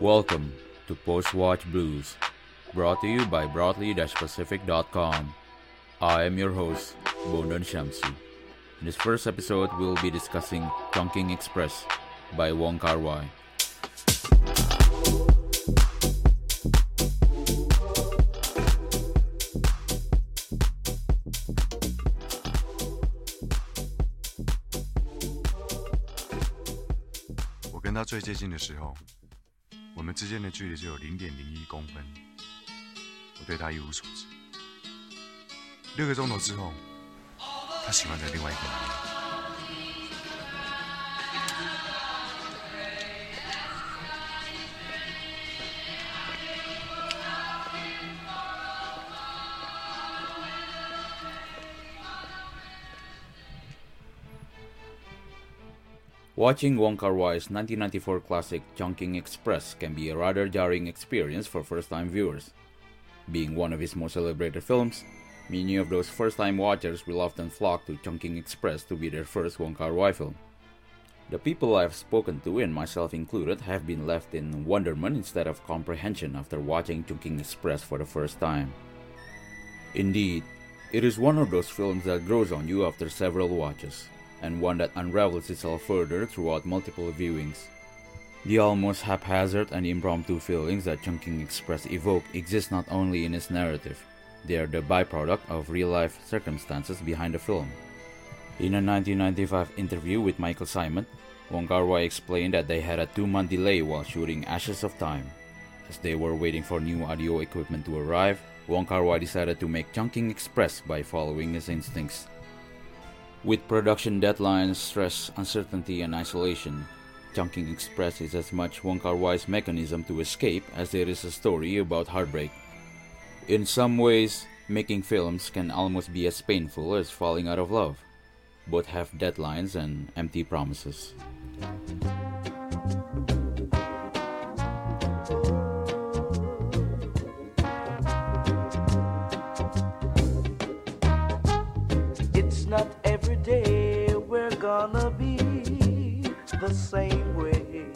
Welcome to Post Watch Blues, brought to you by Broadly-Specific.com. I am your host, Bondan Shamsi. In this first episode, we'll be discussing Chungking Express by Wong Kar Wai. “我们之间的距离只有零点零一公分，我对他一无所知。六个钟头之后，他喜欢着另外一个男人。Watching Wong Kar Wai's 1994 classic Chungking Express can be a rather jarring experience for first-time viewers. Being one of his most celebrated films, many of those first-time watchers will often flock to Chungking Express to be their first Wong Kar Wai film. The people I've spoken to, and myself included, have been left in wonderment instead of comprehension after watching Chungking Express for the first time. Indeed, it is one of those films that grows on you after several watches and one that unravels itself further throughout multiple viewings. The almost haphazard and impromptu feelings that Chungking Express evoke exist not only in its narrative, they are the byproduct of real life circumstances behind the film. In a 1995 interview with Michael Simon, Wong Kar Wai explained that they had a two month delay while shooting Ashes of Time. As they were waiting for new audio equipment to arrive, Wong Kar Wai decided to make Chungking Express by following his instincts. With production deadlines, stress, uncertainty, and isolation, Chungking Express is as much Wong Kar Wai's mechanism to escape as there is a story about heartbreak. In some ways, making films can almost be as painful as falling out of love. Both have deadlines and empty promises. The same way.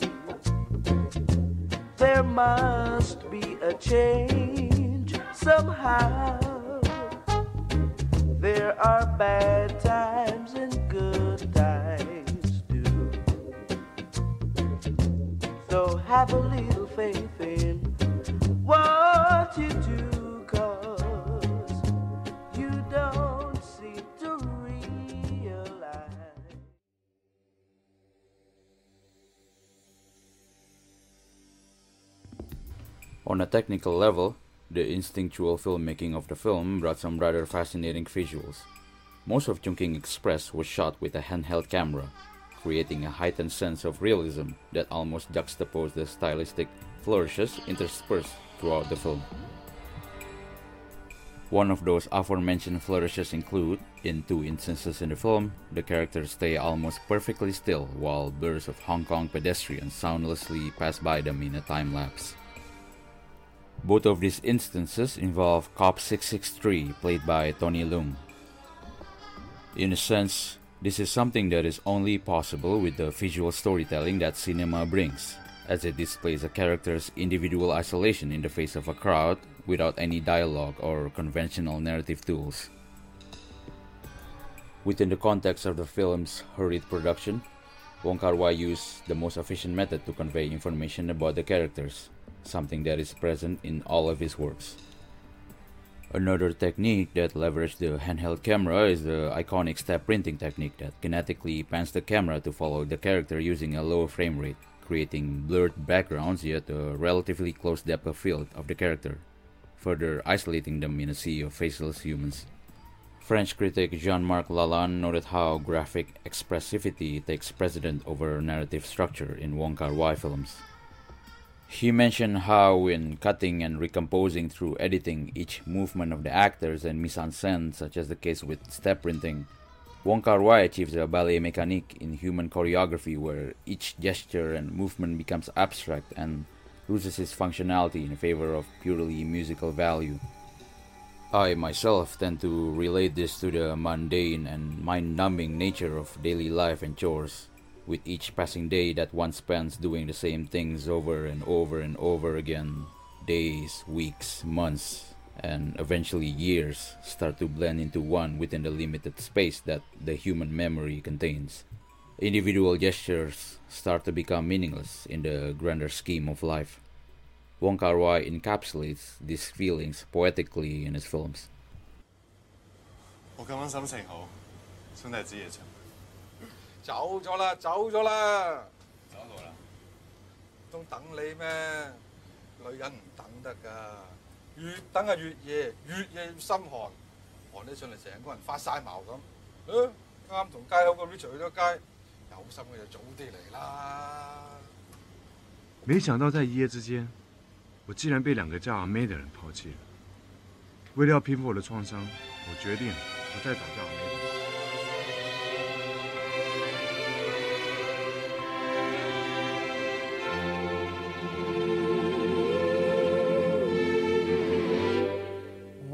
There must be a change somehow. There are bad times and good times too. So have a little faith in what you do. On a technical level, the instinctual filmmaking of the film brought some rather fascinating visuals. Most of Chungking Express was shot with a handheld camera, creating a heightened sense of realism that almost juxtaposed the stylistic flourishes interspersed throughout the film. One of those aforementioned flourishes include, in two instances in the film, the characters stay almost perfectly still while blurs of Hong Kong pedestrians soundlessly pass by them in a time lapse. Both of these instances involve Cop 663, played by Tony Leung. In a sense, this is something that is only possible with the visual storytelling that cinema brings, as it displays a character's individual isolation in the face of a crowd without any dialogue or conventional narrative tools. Within the context of the film's hurried production, Wong Kar Wai used the most efficient method to convey information about the characters, something that is present in all of his works. Another technique that leveraged the handheld camera is the iconic step printing technique that kinetically pans the camera to follow the character using a low frame rate, creating blurred backgrounds yet a relatively close depth of field of the character, further isolating them in a sea of faceless humans. French critic Jean-Marc Lalanne noted how graphic expressivity takes precedent over narrative structure in Wong Kar-wai films. He mentioned how, in cutting and recomposing through editing each movement of the actors and mise en scène, such as the case with step printing, Wong Kar Wai achieves a ballet mécanique in human choreography where each gesture and movement becomes abstract and loses its functionality in favor of purely musical value. I myself tend to relate this to the mundane and mind numbing nature of daily life and chores with each passing day that one spends doing the same things over and over and over again, days, weeks, months, and eventually years start to blend into one within the limited space that the human memory contains. Individual gestures start to become meaningless in the grander scheme of life. Wong Kar Wai encapsulates these feelings poetically in his films. 我今晚心情好，兄弟子夜场。 走咗啦，走咗啦，走咗啦。仲等你咩？女人唔等得噶，越等啊越夜，越夜越心寒，寒起上嚟成個人發晒毛咁。誒、啱同街口嗰啲除咗街，有心嘅就早啲嚟啦。没想到在一夜之间，我竟然被两个叫阿妹的人抛弃了。为了要平复我的创伤，我决定不再找叫阿妹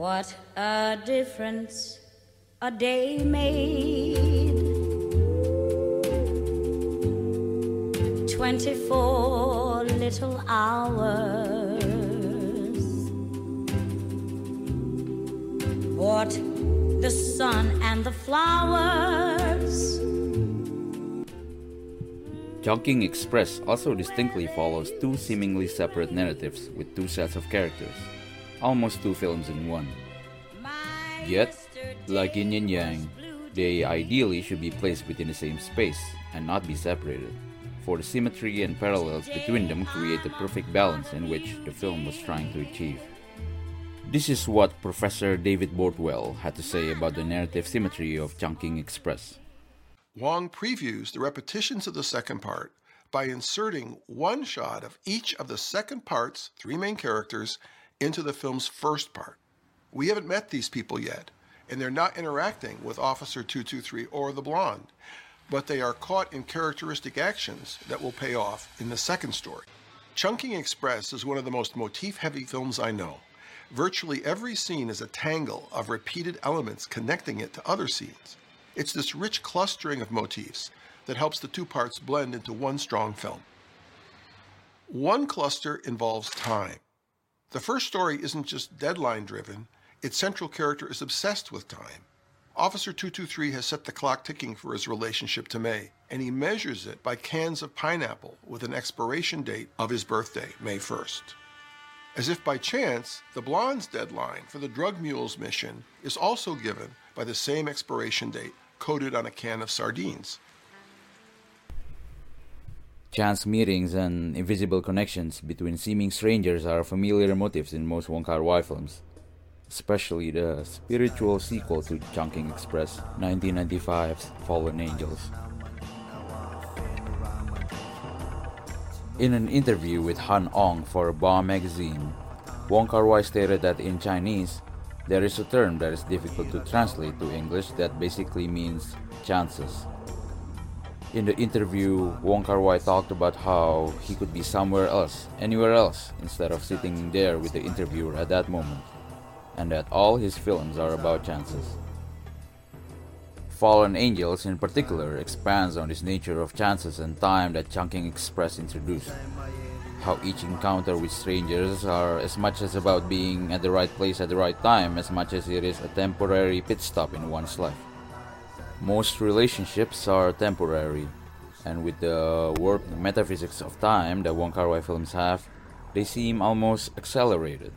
What a difference a day made. Twenty-four little hours. What the sun and the flowers. Chungking Express also distinctly follows two seemingly separate narratives with two sets of characters, almost two films in one. Yet, like yin and yang, they ideally should be placed within the same space and not be separated, for the symmetry and parallels between them create the perfect balance in which the film was trying to achieve. This is what Professor David Bordwell had to say about the narrative symmetry of Chungking Express. Wong previews the repetitions of the second part by inserting one shot of each of the second part's three main characters into the film's first part. We haven't met these people yet, and they're not interacting with Officer 223 or the blonde, but they are caught in characteristic actions that will pay off in the second story. Chungking Express is one of the most motif heavy films I know. Virtually every scene is a tangle of repeated elements connecting it to other scenes. It's this rich clustering of motifs that helps the two parts blend into one strong film. One cluster involves time. The first story isn't just deadline driven, its central character is obsessed with time. Officer 223 has set the clock ticking for his relationship to May, and he measures it by cans of pineapple with an expiration date of his birthday, May 1st. As if by chance, the blonde's deadline for the drug mules mission is also given by the same expiration date coded on a can of sardines. Chance meetings and invisible connections between seeming strangers are familiar motifs in most Wong Kar Wai films, especially the spiritual sequel to Chungking Express, 1995's Fallen Angels. In an interview with Han Ong for Bomb magazine, Wong Kar Wai stated that in Chinese, there is a term that is difficult to translate to English that basically means chances. In the interview, Wong Kar Wai talked about how he could be somewhere else, anywhere else, instead of sitting there with the interviewer at that moment, and that all his films are about chances. Fallen Angels, in particular, expands on this nature of chances and time that Chungking Express introduced. How each encounter with strangers are as much as about being at the right place at the right time as much as it is a temporary pit stop in one's life. Most relationships are temporary, and with the warped metaphysics of time that Wong Kar Wai films have, they seem almost accelerated.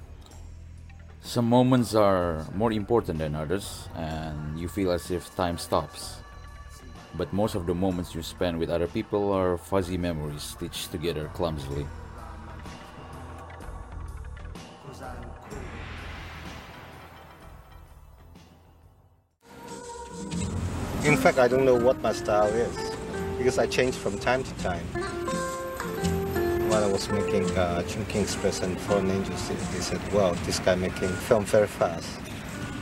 Some moments are more important than others, and you feel as if time stops. But most of the moments you spend with other people are fuzzy memories stitched together clumsily. In fact, I don't know what my style is because I change from time to time. When I was making uh, Chungking Express and Fallen Angels, they, said, well, this guy making film very fast.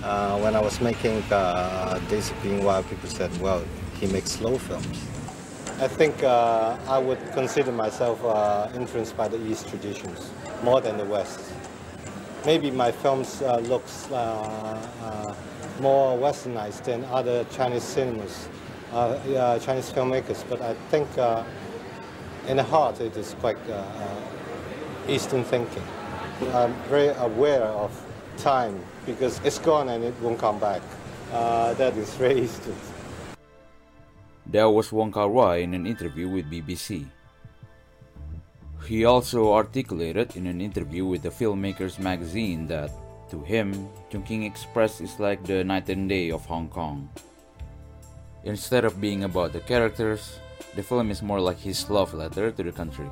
Uh, when I was making uh, Days of Being Wild, people said, well, he makes slow films. I think uh, I would consider myself uh, influenced by the East traditions more than the West. Maybe my films uh, looks uh, uh, more westernized than other Chinese cinemas uh, Chinese filmmakers, but I think uh, in the heart it is quite Eastern thinking. I'm very aware of time because it's gone and it won't come back. That is very Eastern. That was Wong Kar Wai in an interview with BBC. He also articulated in an interview with the Filmmakers magazine that, to him, Chungking Express is like the night and day of Hong Kong. Instead of being about the characters, the film is more like his love letter to the country.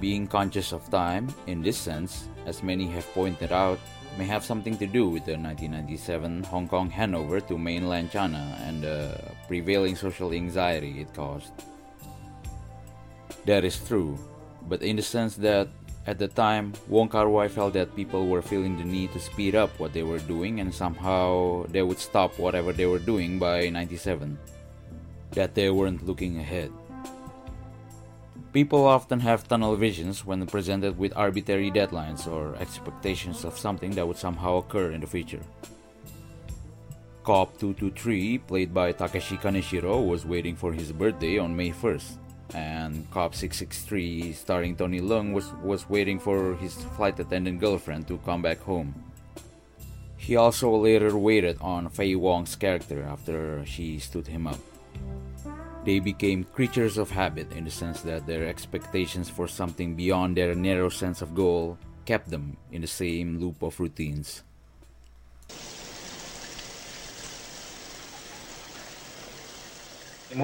Being conscious of time, in this sense, as many have pointed out, may have something to do with the 1997 Hong Kong handover to mainland China and the prevailing social anxiety it caused. That is true, but in the sense that at the time, Wong Kar Wai felt that people were feeling the need to speed up what they were doing and somehow they would stop whatever they were doing by 97. That they weren't looking ahead. People often have tunnel visions when presented with arbitrary deadlines or expectations of something that would somehow occur in the future. Cop 223, played by Takeshi Kaneshiro, was waiting for his birthday on May 1st, and Cop 663, starring Tony Leung, was, was waiting for his flight attendant girlfriend to come back home. He also later waited on Faye Wong's character after she stood him up. They became creatures of habit in the sense that their expectations for something beyond their narrow sense of goal kept them in the same loop of routines. You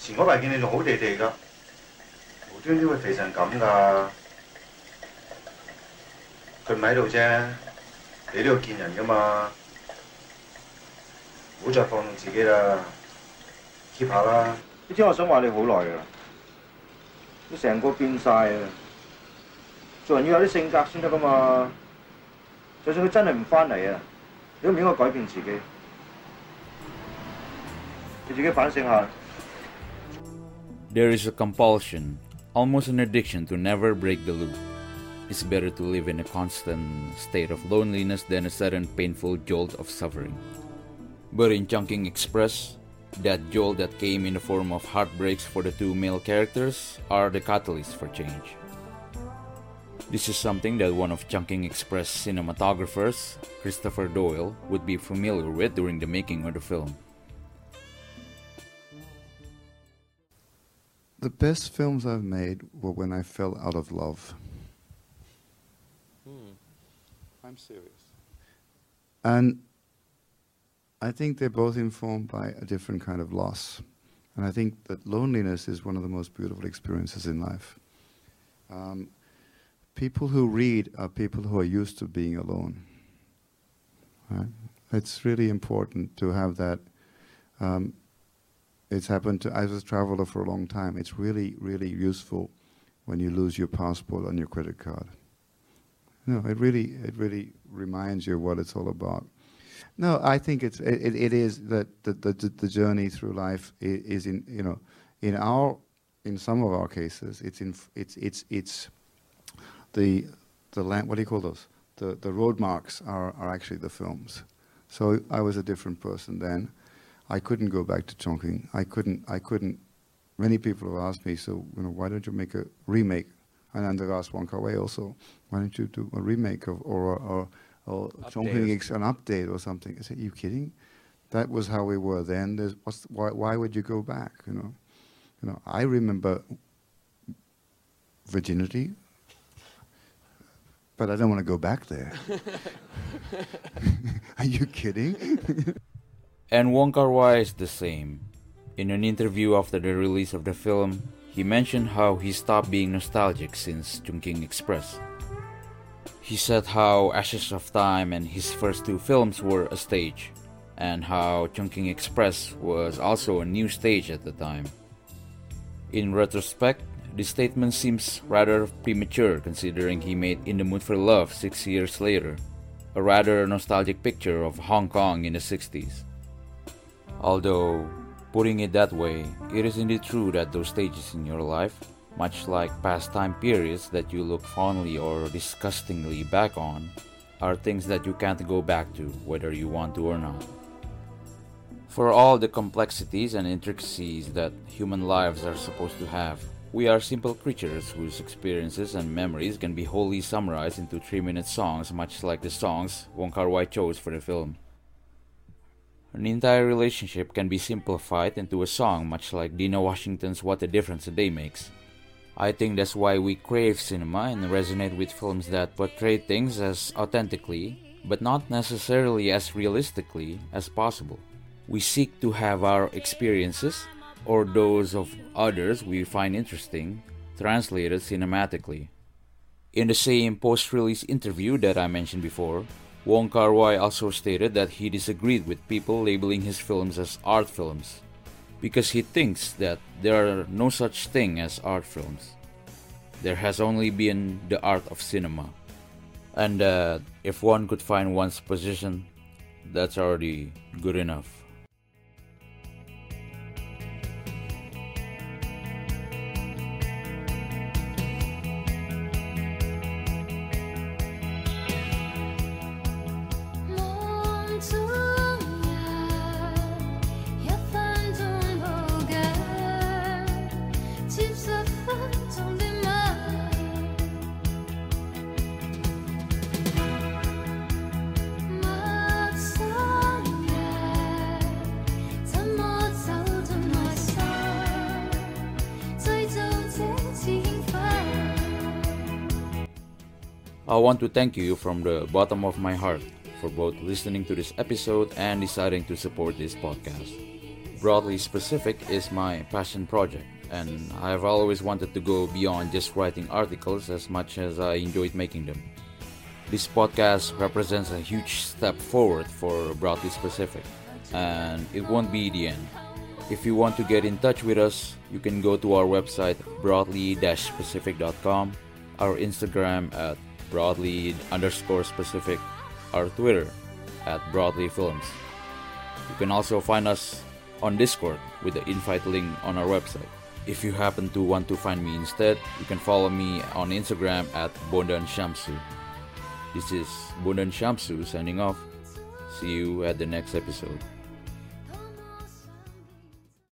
前嗰排見你仲好地地㗎，無端端會肥成咁㗎。佢唔喺度啫，你都要見人㗎嘛。唔好再放縱自己啦，keep 下啦。你知我想話你好耐㗎啦，你成個變晒啊！做人要有啲性格先得㗎嘛。就算佢真係唔翻嚟啊，你都唔應該改變自己。你自己反省下。 There is a compulsion, almost an addiction, to never break the loop. It's better to live in a constant state of loneliness than a sudden painful jolt of suffering. But in Chungking Express, that jolt that came in the form of heartbreaks for the two male characters are the catalyst for change. This is something that one of Chungking Express cinematographers, Christopher Doyle, would be familiar with during the making of the film. The best films I've made were when I fell out of love. I'm serious. And I think they're both informed by a different kind of loss. And I think that loneliness is one of the most beautiful experiences in life. Um, people who read are people who are used to being alone. Right? It's really important to have that. Um, it's happened to, I was a traveler for a long time. It's really, really useful when you lose your passport and your credit card. No, it really, it really reminds you what it's all about. No, I think it's it, it is that the, the the journey through life is in you know in our in some of our cases it's in it's it's it's the the land what do you call those the the road marks are are actually the films. So I was a different person then. I couldn't go back to Chungking. I couldn't I couldn't. Many people have asked me, so you know, why don't you make a remake? And they've asked Wong Kar Wai also, why don't you do a remake of or or, or Chungking. Ex- an update or something? I said, you kidding? That was how we were then. There's, what's, why, why would you go back? You know, you know. I remember virginity, but I don't want to go back there. Are you kidding? And Wong Kar Wai is the same. In an interview after the release of the film, he mentioned how he stopped being nostalgic since Chungking Express. He said how Ashes of Time and his first two films were a stage, and how Chungking Express was also a new stage at the time. In retrospect, this statement seems rather premature considering he made In the Mood for Love six years later, a rather nostalgic picture of Hong Kong in the 60s. Although, putting it that way, it is indeed true that those stages in your life, much like past time periods that you look fondly or disgustingly back on, are things that you can't go back to whether you want to or not. For all the complexities and intricacies that human lives are supposed to have, we are simple creatures whose experiences and memories can be wholly summarized into three minute songs, much like the songs Wong Kar Wai chose for the film. An entire relationship can be simplified into a song, much like Dinah Washington's What a Difference a Day Makes. I think that's why we crave cinema and resonate with films that portray things as authentically, but not necessarily as realistically, as possible. We seek to have our experiences, or those of others we find interesting, translated cinematically. In the same post release interview that I mentioned before, Wong Kar Wai also stated that he disagreed with people labeling his films as art films because he thinks that there are no such thing as art films. There has only been the art of cinema. And uh, if one could find one's position, that's already good enough. I want to thank you from the bottom of my heart for both listening to this episode and deciding to support this podcast. Broadly Specific is my passion project, and I have always wanted to go beyond just writing articles as much as I enjoyed making them. This podcast represents a huge step forward for Broadly Specific, and it won't be the end. If you want to get in touch with us, you can go to our website broadly-specific.com, our Instagram at broadly underscore specific, our Twitter at broadly films. You can also find us on Discord with the invite link on our website. If you happen to want to find me instead, you can follow me on Instagram at Bondan Shamsu. This is Bondan Shamsu signing off. See you at the next episode.